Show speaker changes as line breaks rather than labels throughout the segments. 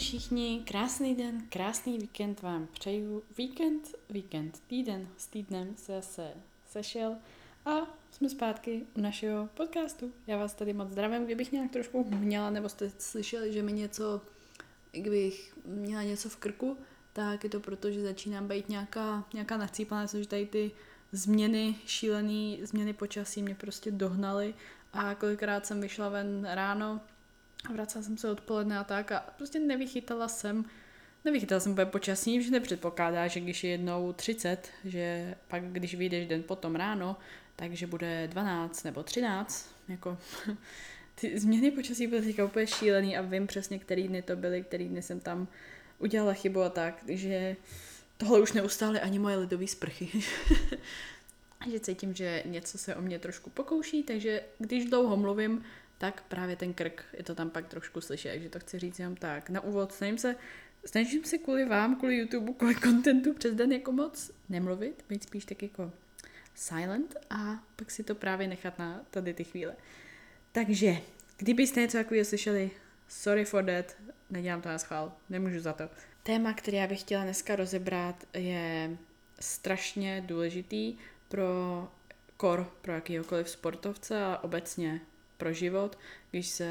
všichni, krásný den, krásný víkend vám přeju. Víkend, víkend, týden s týdnem se se sešel a jsme zpátky u našeho podcastu. Já vás tady moc zdravím, kdybych nějak trošku měla, nebo jste slyšeli, že mi něco, kdybych měla něco v krku, tak je to proto, že začínám být nějaká, nějaká nachcípaná, že tady ty změny, šílené změny počasí mě prostě dohnaly a kolikrát jsem vyšla ven ráno, vracela jsem se odpoledne a tak a prostě nevychytala jsem, nevychytala jsem úplně počasí, že nepředpokládá, že když je jednou 30, že pak když vyjdeš den potom ráno, takže bude 12 nebo 13, jako ty změny počasí byly teďka úplně šílený a vím přesně, který dny to byly, který dny jsem tam udělala chybu a tak, že tohle už neustály ani moje lidové sprchy. že cítím, že něco se o mě trošku pokouší, takže když dlouho mluvím, tak právě ten krk je to tam pak trošku slyšet, takže to chci říct jenom tak. Na úvod snažím se, snažím se kvůli vám, kvůli YouTube, kvůli kontentu přes den jako moc nemluvit, být spíš tak jako silent a pak si to právě nechat na tady ty chvíle. Takže, kdybyste něco takového slyšeli, sorry for that, nedělám to na schvál, nemůžu za to. Téma, které já bych chtěla dneska rozebrat, je strašně důležitý pro kor, pro jakýhokoliv sportovce a obecně pro život, když se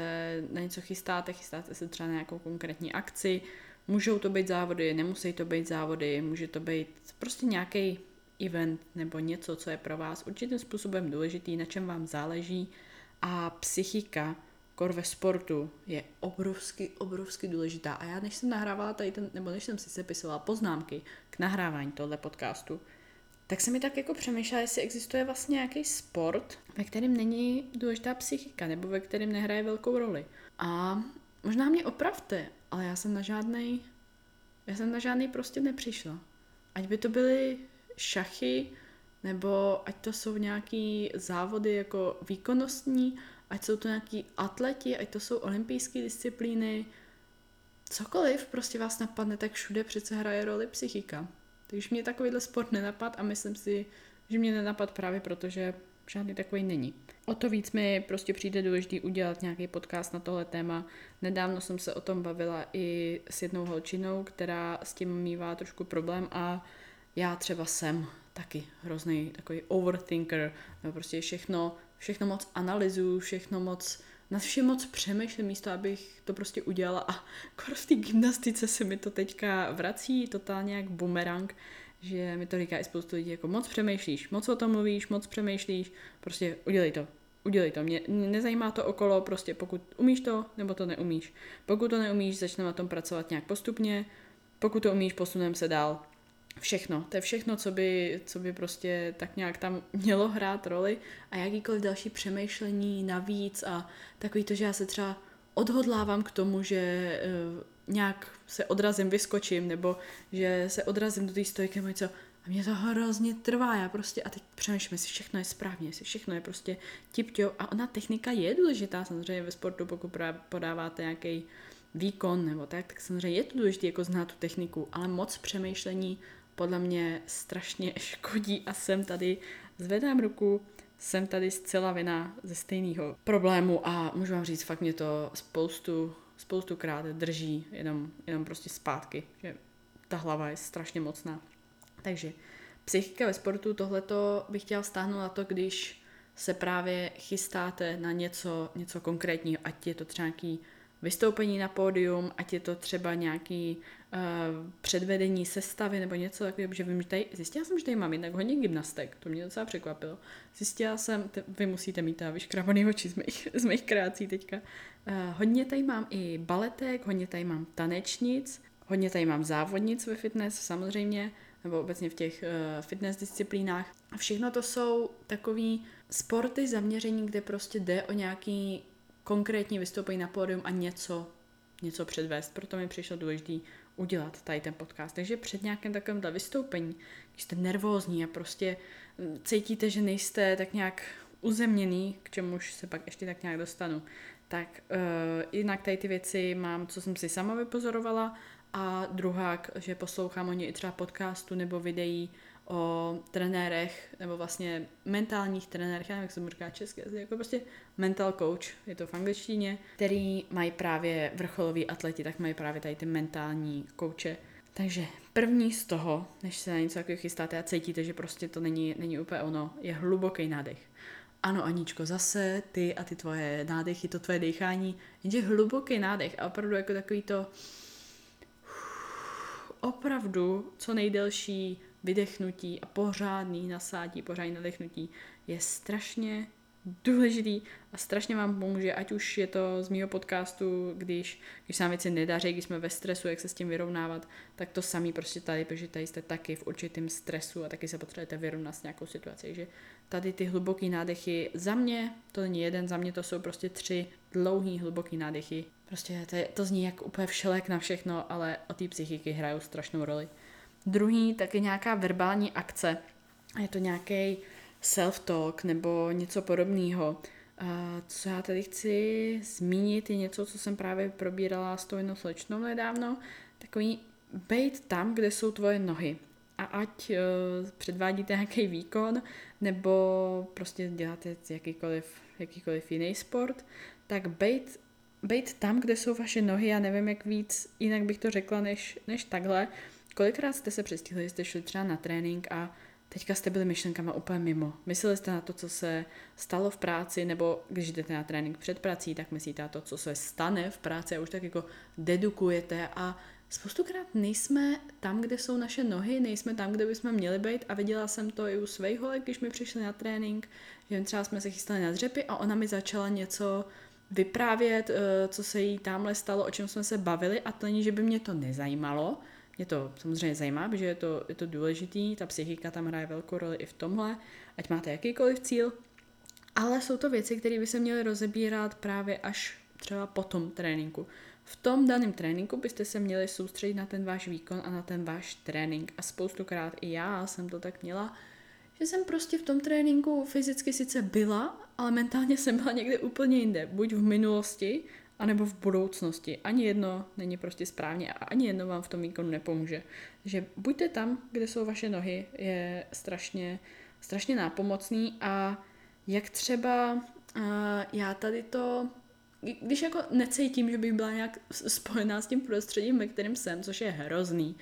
na něco chystáte, chystáte se třeba na nějakou konkrétní akci, můžou to být závody, nemusí to být závody, může to být prostě nějaký event nebo něco, co je pro vás určitým způsobem důležitý, na čem vám záleží. A psychika, kor ve sportu je obrovsky, obrovsky důležitá. A já než jsem nahrávala tady ten, nebo než jsem si sepisovala poznámky k nahrávání tohle podcastu, tak se mi tak jako přemýšlela, jestli existuje vlastně nějaký sport, ve kterém není důležitá psychika, nebo ve kterém nehraje velkou roli. A možná mě opravte, ale já jsem na žádný, já jsem na žádný prostě nepřišla. Ať by to byly šachy, nebo ať to jsou nějaký závody jako výkonnostní, ať jsou to nějaký atleti, ať to jsou olympijské disciplíny, cokoliv prostě vás napadne, tak všude přece hraje roli psychika. Takže mě takovýhle sport nenapad a myslím si, že mě nenapad právě proto, že žádný takový není. O to víc mi prostě přijde důležitý udělat nějaký podcast na tohle téma. Nedávno jsem se o tom bavila i s jednou holčinou, která s tím mývá trošku problém a já třeba jsem taky hrozný takový overthinker, nebo prostě všechno, všechno moc analyzuju, všechno moc na všem moc přemýšlím místo, abych to prostě udělala a skoro v té gymnastice se mi to teďka vrací totálně jak bumerang, že mi to říká i spoustu lidí, jako moc přemýšlíš, moc o tom mluvíš, moc přemýšlíš, prostě udělej to, udělej to. Mě nezajímá to okolo, prostě pokud umíš to, nebo to neumíš. Pokud to neumíš, začneme na tom pracovat nějak postupně, pokud to umíš, posuneme se dál všechno. To je všechno, co by, co by prostě tak nějak tam mělo hrát roli. A jakýkoliv další přemýšlení navíc a takový to, že já se třeba odhodlávám k tomu, že uh, nějak se odrazím, vyskočím, nebo že se odrazím do té stojky nebo něco. A mě to hrozně trvá, já prostě, a teď přemýšlím, jestli všechno je správně, jestli všechno je prostě tip A ona technika je důležitá. Samozřejmě ve sportu, pokud podáváte nějaký výkon nebo tak, tak samozřejmě je to důležité jako znát tu techniku, ale moc přemýšlení podle mě strašně škodí a jsem tady, zvedám ruku, jsem tady zcela vina ze stejného problému a můžu vám říct, fakt mě to spoustu, spoustu krát drží jenom, jenom prostě zpátky, že ta hlava je strašně mocná. Takže psychika ve sportu, tohleto bych chtěla stáhnout na to, když se právě chystáte na něco, něco konkrétního, ať je to třeba nějaký vystoupení na pódium, ať je to třeba nějaký uh, předvedení sestavy nebo něco takového, že vím, že tady, zjistila jsem, že tady mám jednak hodně gymnastek, to mě docela překvapilo. Zjistila jsem, t- vy musíte mít ta vyškrabaný oči z mých, z mých kreací teďka. Uh, hodně tady mám i baletek, hodně tady mám tanečnic, hodně tady mám závodnic ve fitness samozřejmě, nebo obecně v těch uh, fitness disciplínách. A všechno to jsou takový sporty zaměření, kde prostě jde o nějaký konkrétní vystoupení na pódium a něco, něco předvést. Proto mi přišlo důležité udělat tady ten podcast. Takže před nějakým takovým vystoupení, když jste nervózní a prostě mm, cítíte, že nejste tak nějak uzemněný, k čemuž se pak ještě tak nějak dostanu, tak uh, jinak tady ty věci mám, co jsem si sama vypozorovala a druhá, že poslouchám o ně i třeba podcastu nebo videí o trenérech, nebo vlastně mentálních trenérech, já nevím, jak se mu říká česky, jako prostě mental coach, je to v angličtině, který mají právě vrcholoví atleti, tak mají právě tady ty mentální kouče. Takže první z toho, než se na něco takového chystáte a cítíte, že prostě to není, není úplně ono, je hluboký nádech. Ano, Aničko, zase ty a ty tvoje nádechy, to tvoje dechání, jenže hluboký nádech a opravdu jako takový to opravdu co nejdelší vydechnutí a pořádný nasádí, pořádný nadechnutí je strašně důležitý a strašně vám pomůže, ať už je to z mého podcastu, když, když se nám věci nedaří, když jsme ve stresu, jak se s tím vyrovnávat, tak to samý prostě tady, protože tady jste taky v určitém stresu a taky se potřebujete vyrovnat s nějakou situací. Takže tady ty hluboký nádechy, za mě to není jeden, za mě to jsou prostě tři dlouhý hluboký nádechy. Prostě to, je, to zní jak úplně všelek na všechno, ale o té psychiky hrajou strašnou roli. Druhý taky nějaká verbální akce. Je to nějaký self-talk nebo něco podobného. Co já tady chci zmínit, je něco, co jsem právě probírala s tou jednou slečnou nedávno. Takový bejt tam, kde jsou tvoje nohy. A ať uh, předvádíte nějaký výkon, nebo prostě děláte jakýkoliv, jakýkoliv jiný sport, tak bejt, bejt tam, kde jsou vaše nohy, já nevím, jak víc, jinak bych to řekla, než, než takhle. Kolikrát jste se přestihli, jste šli třeba na trénink a teďka jste byli myšlenkama úplně mimo. Mysleli jste na to, co se stalo v práci, nebo když jdete na trénink před prací, tak myslíte na to, co se stane v práci a už tak jako dedukujete? A spoustukrát nejsme tam, kde jsou naše nohy, nejsme tam, kde bychom měli být. A viděla jsem to i u holek, když mi přišli na trénink, že třeba jsme se chystali na dřepy a ona mi začala něco vyprávět, eh, co se jí tamhle stalo, o čem jsme se bavili. A to není, že by mě to nezajímalo, mě to samozřejmě zajímá, protože je to, je to důležitý, ta psychika tam hraje velkou roli i v tomhle, ať máte jakýkoliv cíl, ale jsou to věci, které by se měly rozebírat právě až třeba po tom tréninku. V tom daném tréninku byste se měli soustředit na ten váš výkon a na ten váš trénink. A spoustukrát i já jsem to tak měla, že jsem prostě v tom tréninku fyzicky sice byla, ale mentálně jsem byla někde úplně jinde. Buď v minulosti, anebo v budoucnosti. Ani jedno není prostě správně a ani jedno vám v tom výkonu nepomůže. Takže buďte tam, kde jsou vaše nohy, je strašně, strašně nápomocný a jak třeba uh, já tady to, když jako necítím, že bych byla nějak spojená s tím prostředím, ve kterém jsem, což je hrozný,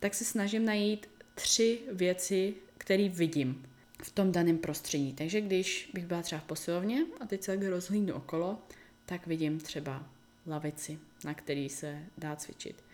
tak se snažím najít tři věci, které vidím v tom daném prostředí. Takže když bych byla třeba v posilovně a teď se tak rozhlídnu okolo, tak vidím třeba lavici, na který se dá cvičit.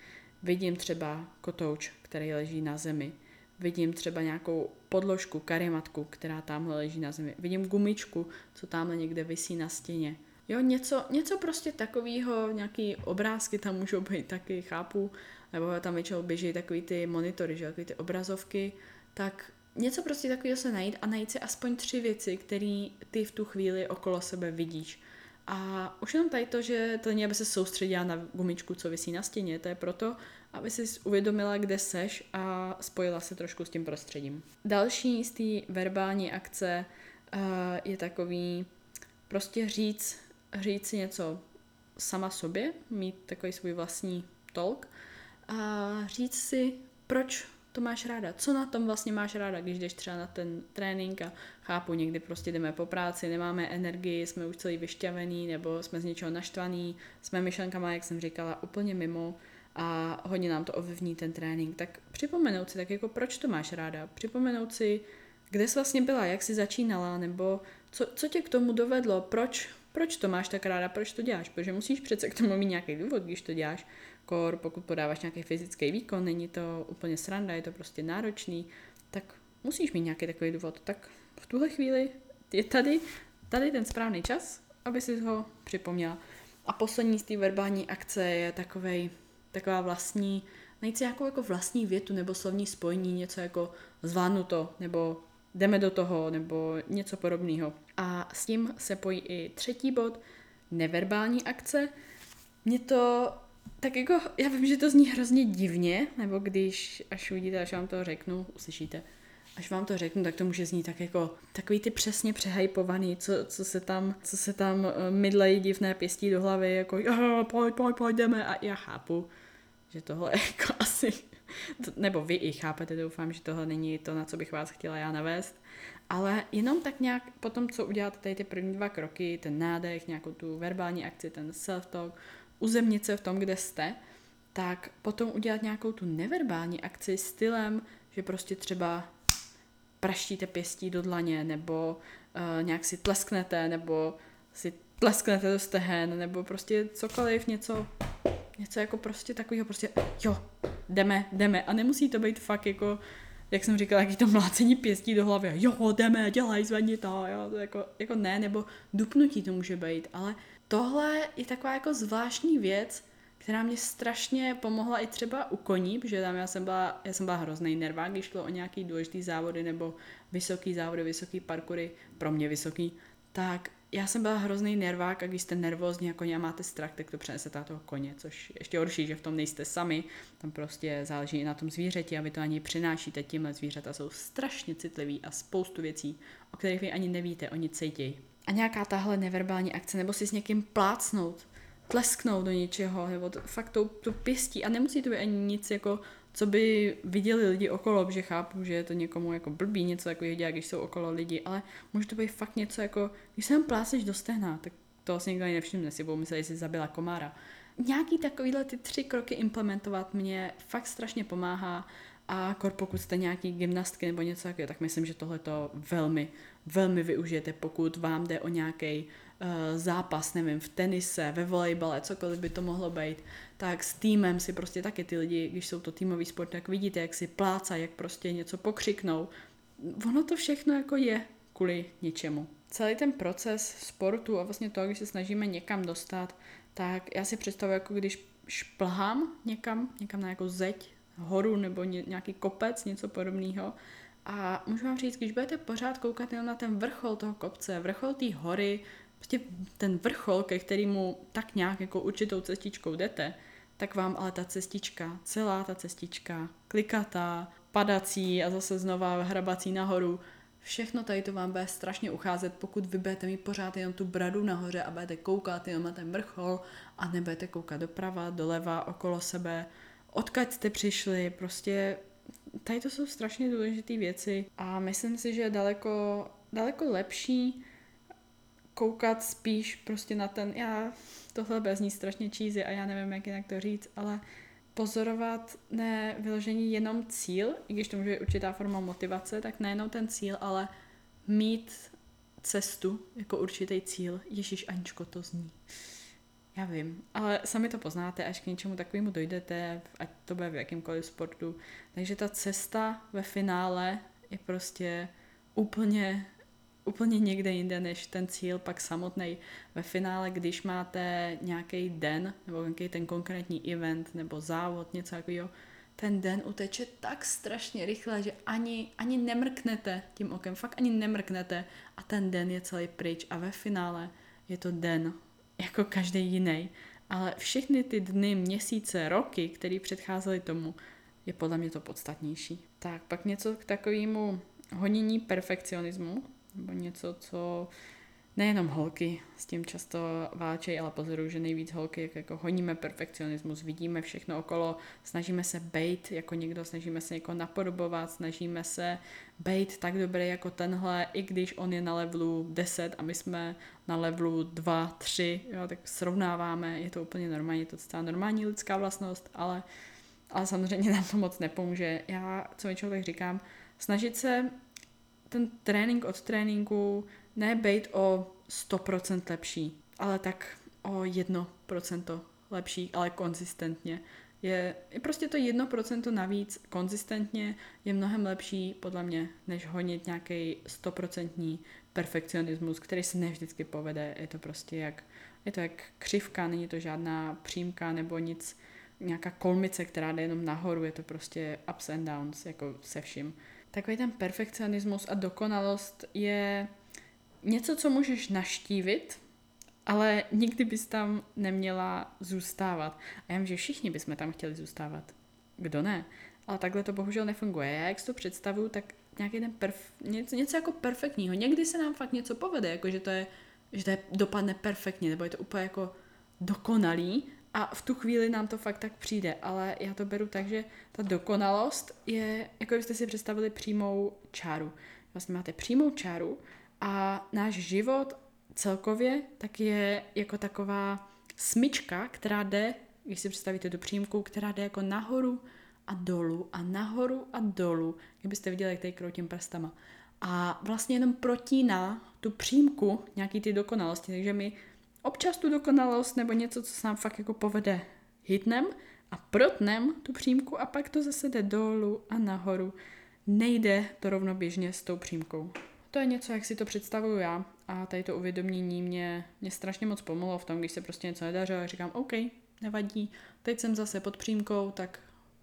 Vidím třeba kotouč, který leží na zemi. Vidím třeba nějakou podložku, karimatku, která tamhle leží na zemi. Vidím gumičku, co tamhle někde visí na stěně. Jo, něco, něco prostě takového, nějaký obrázky tam můžou být taky, chápu, nebo tam většinou běží takový ty monitory, že, takový ty obrazovky, tak něco prostě takového se najít a najít si aspoň tři věci, které ty v tu chvíli okolo sebe vidíš. A už jenom tady to, že to není, aby se soustředila na gumičku, co visí na stěně, to je proto, aby si uvědomila, kde seš a spojila se trošku s tím prostředím. Další z té verbální akce uh, je takový prostě říct, říct si něco sama sobě, mít takový svůj vlastní tolk a říct si, proč to máš ráda? Co na tom vlastně máš ráda, když jdeš třeba na ten trénink a chápu, někdy prostě jdeme po práci, nemáme energii, jsme už celý vyšťavený nebo jsme z něčeho naštvaný, jsme myšlenkama, jak jsem říkala, úplně mimo a hodně nám to ovlivní ten trénink, tak připomenout si, tak jako proč to máš ráda, připomenout si, kde jsi vlastně byla, jak jsi začínala, nebo co, co tě k tomu dovedlo, proč, proč to máš tak ráda, proč to děláš, protože musíš přece k tomu mít nějaký důvod, když to děláš, kor, pokud podáváš nějaký fyzický výkon, není to úplně sranda, je to prostě náročný, tak musíš mít nějaký takový důvod. Tak v tuhle chvíli je tady, tady ten správný čas, aby si ho připomněla. A poslední z té verbální akce je takovej, taková vlastní, najít si nějakou jako vlastní větu nebo slovní spojení, něco jako zvládnu to, nebo jdeme do toho, nebo něco podobného. A s tím se pojí i třetí bod, neverbální akce. Mě to tak jako, já vím, že to zní hrozně divně, nebo když, až uvidíte, až vám to řeknu, uslyšíte, až vám to řeknu, tak to může znít tak jako takový ty přesně přehypovaný, co, co se tam, co se tam eh, mydlejí divné pěstí do hlavy, jako pojď, pojď, pojď, jdeme a já chápu, že tohle jako asi nebo vy i chápete, doufám, že tohle není to, na co bych vás chtěla já navést, ale jenom tak nějak po tom, co uděláte tady ty první dva kroky, ten nádech, nějakou tu verbální akci, ten self-talk, uzemnit se v tom, kde jste, tak potom udělat nějakou tu neverbální akci stylem, že prostě třeba praštíte pěstí do dlaně, nebo uh, nějak si tlesknete, nebo si tlesknete do stehen, nebo prostě cokoliv, něco, něco jako prostě takového, prostě jo, jdeme, jdeme. A nemusí to být fakt jako, jak jsem říkala, jaký to mlácení pěstí do hlavy. Jo, jdeme, dělej, zvedni to, jo, to jako, jako ne, nebo dupnutí to může být, ale tohle je taková jako zvláštní věc, která mě strašně pomohla i třeba u koní, protože tam já jsem byla, já jsem byla hrozný nervák, když šlo o nějaký důležitý závody nebo vysoký závody, vysoký parkury, pro mě vysoký, tak já jsem byla hrozný nervák a když jste nervózní koně a máte strach, tak to přenesete na toho koně, což ještě horší, že v tom nejste sami, tam prostě záleží i na tom zvířeti a vy to ani přinášíte, tímhle zvířata jsou strašně citliví a spoustu věcí, o kterých vy ani nevíte, oni cítějí. A nějaká tahle neverbální akce, nebo si s někým plácnout, tlesknout do něčeho, nebo to, fakt to, to pěstí a nemusí to být ani nic jako co by viděli lidi okolo, protože chápu, že je to někomu jako blbý něco takového dělat, když jsou okolo lidi, ale může to být fakt něco jako, když se tam pláseš do stehna, tak to vlastně nikdo nevšimne, si budou myslet, že jsi zabila komára. Nějaký takovýhle ty tři kroky implementovat mě fakt strašně pomáhá a pokud jste nějaký gymnastky nebo něco takového, tak myslím, že tohle to velmi, velmi využijete, pokud vám jde o nějaký uh, zápas, nevím, v tenise, ve volejbale, cokoliv by to mohlo být, tak s týmem si prostě taky ty lidi, když jsou to týmový sport, tak vidíte, jak si plácají, jak prostě něco pokřiknou. Ono to všechno jako je kvůli něčemu. Celý ten proces sportu a vlastně to, když se snažíme někam dostat, tak já si představuji, jako když šplhám někam, někam na nějakou zeď, horu nebo nějaký kopec, něco podobného. A můžu vám říct, když budete pořád koukat jenom na ten vrchol toho kopce, vrchol té hory, prostě ten vrchol, ke kterému tak nějak jako určitou cestičkou jdete, tak vám ale ta cestička, celá ta cestička, klikatá, padací a zase znova hrabací nahoru, všechno tady to vám bude strašně ucházet, pokud vy budete mít pořád jenom tu bradu nahoře a budete koukat jenom na ten vrchol a nebudete koukat doprava, doleva, okolo sebe, odkud jste přišli, prostě tady to jsou strašně důležité věci a myslím si, že je daleko, daleko lepší koukat spíš prostě na ten, já tohle bez ní strašně cheesy a já nevím, jak jinak to říct, ale pozorovat ne vyložení jenom cíl, i když to může být určitá forma motivace, tak nejenom ten cíl, ale mít cestu jako určitý cíl. Ježíš Aničko, to zní. Já vím, ale sami to poznáte, až k něčemu takovému dojdete, ať to bude v jakýmkoliv sportu. Takže ta cesta ve finále je prostě úplně úplně někde jinde než ten cíl pak samotný. Ve finále, když máte nějaký den, nebo nějaký ten konkrétní event, nebo závod, něco takového, ten den uteče tak strašně rychle, že ani, ani nemrknete tím okem, fakt ani nemrknete a ten den je celý pryč a ve finále je to den jako každý jiný. Ale všechny ty dny, měsíce, roky, které předcházely tomu, je podle mě to podstatnější. Tak pak něco k takovému honění perfekcionismu, nebo něco, co nejenom holky s tím často válčejí, ale pozoruju, že nejvíc holky jak jako honíme perfekcionismus, vidíme všechno okolo, snažíme se bejt jako někdo, snažíme se někoho napodobovat, snažíme se bejt tak dobrý jako tenhle, i když on je na levelu 10 a my jsme na levelu 2, 3, jo, tak srovnáváme, je to úplně normální, je to celá normální lidská vlastnost, ale, ale samozřejmě nám to moc nepomůže. Já, co většinou tak říkám, snažit se ten trénink od tréninku ne být o 100% lepší, ale tak o 1% lepší, ale konzistentně. Je, je prostě to 1% navíc konzistentně je mnohem lepší podle mě, než honit nějaký 100% perfekcionismus, který se ne vždycky povede. Je to prostě jak, je to jak křivka, není to žádná přímka nebo nic, nějaká kolmice, která jde jenom nahoru, je to prostě ups and downs, jako se vším takový ten perfekcionismus a dokonalost je něco, co můžeš naštívit, ale nikdy bys tam neměla zůstávat. A já vím, že všichni bychom tam chtěli zůstávat. Kdo ne? Ale takhle to bohužel nefunguje. Já jak si to představuju, tak nějaký ten perf- něco, něco jako perfektního. Někdy se nám fakt něco povede, jako že to je, že to je, dopadne perfektně, nebo je to úplně jako dokonalý, A v tu chvíli nám to fakt tak přijde, ale já to beru tak, že ta dokonalost je, jako byste si představili přímou čáru. Vlastně máte přímou čáru a náš život celkově tak je jako taková smyčka, která jde, když si představíte tu přímku, která jde jako nahoru a dolů a nahoru a dolů, kdybyste viděli, jak tady kroutím prstama. A vlastně jenom protíná tu přímku nějaký ty dokonalosti, takže my občas tu dokonalost nebo něco, co se nám fakt jako povede, hitnem a protnem tu přímku a pak to zase jde dolů a nahoru. Nejde to rovnoběžně s tou přímkou. To je něco, jak si to představuju já a tady to uvědomění mě, mě strašně moc pomohlo v tom, když se prostě něco nedařilo a říkám, OK, nevadí, teď jsem zase pod přímkou, tak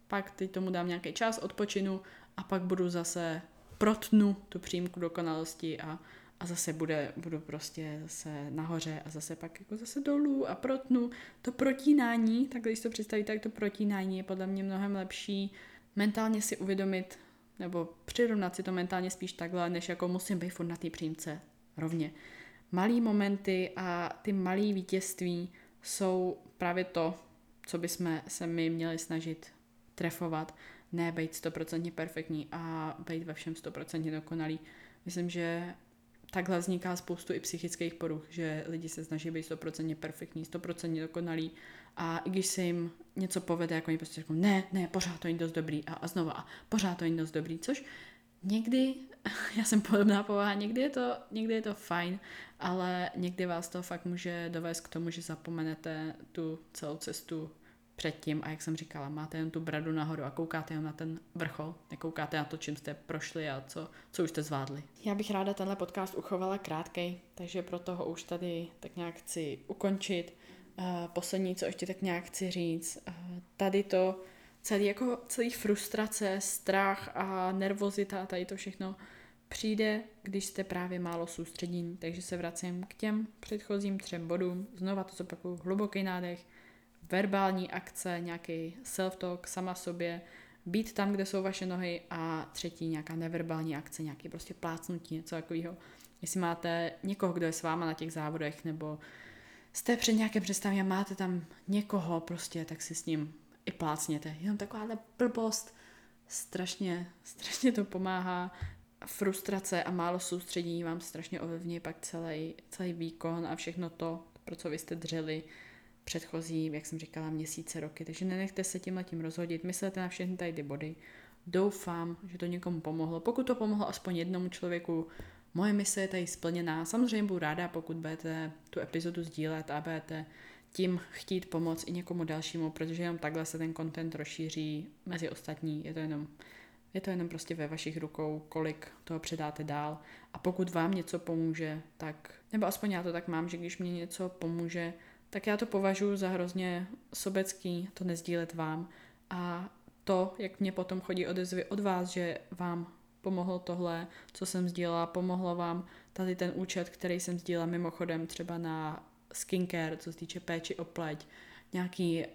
pak teď tomu dám nějaký čas, odpočinu a pak budu zase protnu tu přímku dokonalosti a, a zase bude, budu prostě zase nahoře a zase pak jako zase dolů a protnu. To protínání, tak když to představíte, tak to protínání je podle mě mnohem lepší mentálně si uvědomit, nebo přirovnat si to mentálně spíš takhle, než jako musím být furt na té přímce rovně. Malý momenty a ty malý vítězství jsou právě to, co bychom se my měli snažit trefovat, ne být stoprocentně perfektní a být ve všem stoprocentně dokonalý. Myslím, že takhle vzniká spoustu i psychických poruch, že lidi se snaží být stoprocentně perfektní, stoprocentně dokonalý a i když se jim něco povede, jako oni prostě řeknou, ne, ne, pořád to není dost dobrý. A, a znova a pořád to není dost dobrý, což někdy, já jsem podobná povaha, někdy je, to, někdy je to fajn, ale někdy vás to fakt může dovést k tomu, že zapomenete tu celou cestu předtím a jak jsem říkala, máte jen tu bradu nahoru a koukáte jen na ten vrchol, nekoukáte na to, čím jste prošli a co, co už jste zvládli. Já bych ráda tenhle podcast uchovala krátkej, takže proto ho už tady tak nějak chci ukončit. Uh, poslední, co ještě tak nějak chci říct, uh, tady to celý jako celý frustrace, strach a nervozita, tady to všechno přijde, když jste právě málo soustředění. Takže se vracím k těm předchozím třem bodům. Znova to zopakuju, hluboký nádech, verbální akce, nějaký self-talk sama sobě, být tam, kde jsou vaše nohy a třetí nějaká neverbální akce, nějaký prostě plácnutí, něco takového. Jestli máte někoho, kdo je s váma na těch závodech, nebo jste před nějakým představě a máte tam někoho prostě, tak si s ním i plácněte. Jenom takováhle blbost, strašně, strašně to pomáhá. Frustrace a málo soustředění vám strašně ovlivní pak celý, celý výkon a všechno to, pro co vy jste dřeli předchozí, jak jsem říkala, měsíce, roky. Takže nenechte se tím tím rozhodit, myslete na všechny tady ty body. Doufám, že to někomu pomohlo. Pokud to pomohlo aspoň jednomu člověku, moje mise je tady splněná. Samozřejmě budu ráda, pokud budete tu epizodu sdílet a budete tím chtít pomoct i někomu dalšímu, protože jenom takhle se ten content rozšíří mezi ostatní. Je to jenom, je to jenom prostě ve vašich rukou, kolik toho předáte dál. A pokud vám něco pomůže, tak, nebo aspoň já to tak mám, že když mě něco pomůže, tak já to považuji za hrozně sobecký to nezdílet vám. A to, jak mě potom chodí odezvy od vás, že vám pomohlo tohle, co jsem sdílela, pomohlo vám tady ten účet, který jsem sdílela mimochodem třeba na skincare, co se týče péči o pleť, nějaký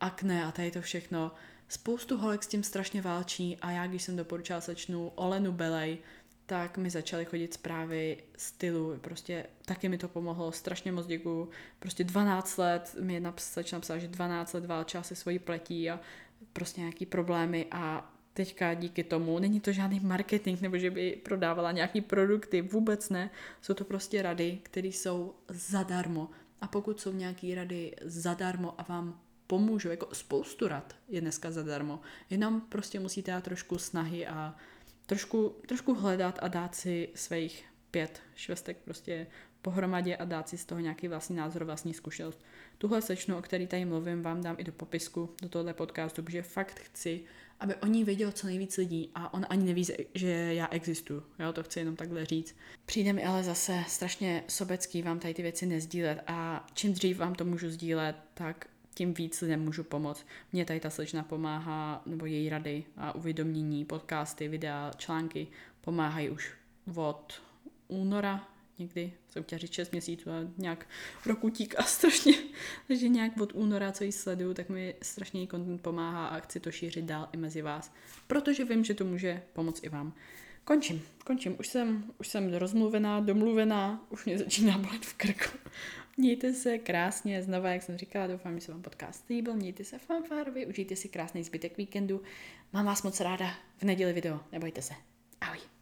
akné a tady to všechno. Spoustu holek s tím strašně válčí a já, když jsem doporučila slečnu Olenu Belej, tak mi začaly chodit zprávy stylu, prostě taky mi to pomohlo, strašně moc děkuju. Prostě 12 let mi naps, napsala, že 12 let válčila se svojí pletí a prostě nějaký problémy a teďka díky tomu, není to žádný marketing nebo že by prodávala nějaký produkty, vůbec ne, jsou to prostě rady, které jsou zadarmo. A pokud jsou nějaké rady zadarmo a vám pomůžou, jako spoustu rad je dneska zadarmo, jenom prostě musíte dát trošku snahy a trošku, trošku hledat a dát si svých pět švestek prostě pohromadě a dát si z toho nějaký vlastní názor, vlastní zkušenost. Tuhle sečnu, o který tady mluvím, vám dám i do popisku, do tohle podcastu, protože fakt chci, aby o ní vědělo co nejvíc lidí a on ani neví, že já existuju. Jo, to chci jenom takhle říct. Přijde mi ale zase strašně sobecký vám tady ty věci nezdílet a čím dřív vám to můžu sdílet, tak tím víc lidem můžu pomoct. Mně tady ta slečna pomáhá, nebo její rady a uvědomění, podcasty, videa, články pomáhají už od února někdy, jsem chtěla říct 6 měsíců a nějak roku tíká strašně, takže nějak od února, co jí sleduju, tak mi strašně její content pomáhá a chci to šířit dál i mezi vás, protože vím, že to může pomoct i vám. končím, končím. Už jsem, už jsem rozmluvená, domluvená, už mě začíná bolet v krku. Mějte se krásně, znova, jak jsem říkala, doufám, že se vám podcast líbil, mějte se fanfárově, užijte si krásný zbytek víkendu. Mám vás moc ráda, v neděli video, nebojte se. Ahoj.